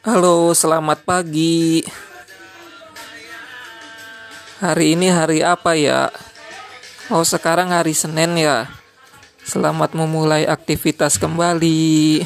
Halo, selamat pagi. Hari ini hari apa ya? Oh, sekarang hari Senin ya. Selamat memulai aktivitas kembali.